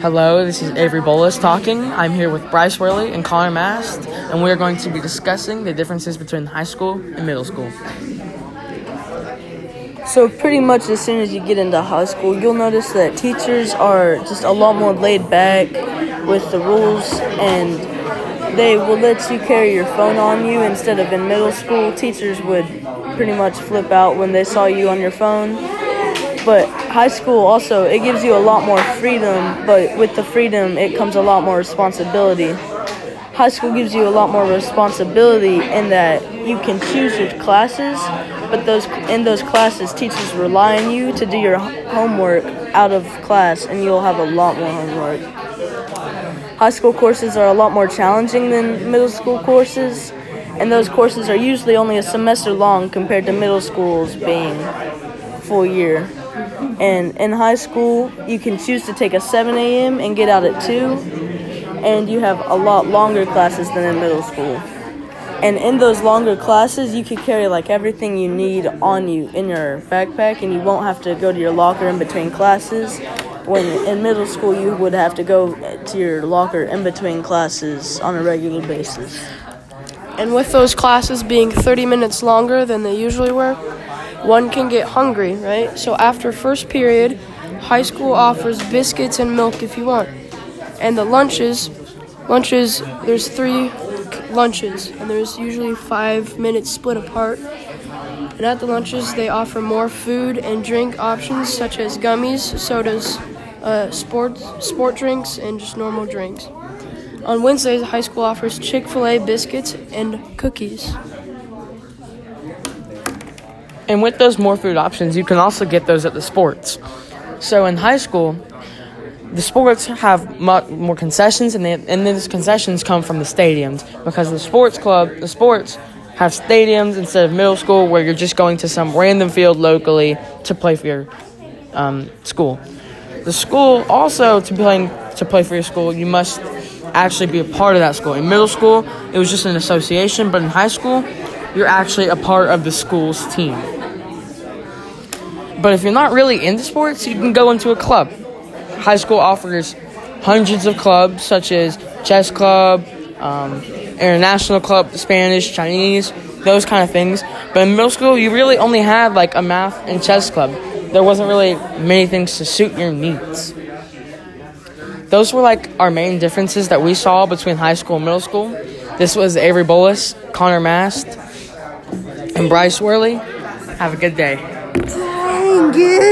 Hello, this is Avery Bolus talking. I'm here with Bryce Worley and Connor Mast, and we are going to be discussing the differences between high school and middle school. So pretty much as soon as you get into high school, you'll notice that teachers are just a lot more laid back with the rules and they will let you carry your phone on you instead of in middle school teachers would pretty much flip out when they saw you on your phone. But high school also it gives you a lot more freedom, but with the freedom it comes a lot more responsibility. High school gives you a lot more responsibility in that you can choose your classes, but those in those classes teachers rely on you to do your homework out of class and you'll have a lot more homework. High school courses are a lot more challenging than middle school courses, and those courses are usually only a semester long compared to middle schools being full year. And in high school, you can choose to take a 7 a.m. and get out at 2, and you have a lot longer classes than in middle school. And in those longer classes, you can carry like everything you need on you in your backpack, and you won't have to go to your locker in between classes. When in middle school, you would have to go to your locker in between classes on a regular basis. And with those classes being 30 minutes longer than they usually were, one can get hungry, right? So after first period, high school offers biscuits and milk if you want. And the lunches, lunches, there's three lunches, and there's usually five minutes split apart. And at the lunches, they offer more food and drink options such as gummies, sodas, uh, sport, sport drinks, and just normal drinks. On Wednesdays, high school offers Chick fil A biscuits and cookies. And with those more food options, you can also get those at the sports. So in high school, the sports have more concessions, and, they, and these concessions come from the stadiums because the sports club, the sports have stadiums instead of middle school where you're just going to some random field locally to play for your um, school. The school also to playing to play for your school, you must actually be a part of that school. In middle school, it was just an association, but in high school, you're actually a part of the school's team. But if you're not really into sports, you can go into a club. High school offers hundreds of clubs, such as chess club, um, international club, Spanish, Chinese, those kind of things. But in middle school, you really only had like a math and chess club. There wasn't really many things to suit your needs. Those were like our main differences that we saw between high school and middle school. This was Avery Bolus, Connor Mast, and Bryce Worley. Have a good day.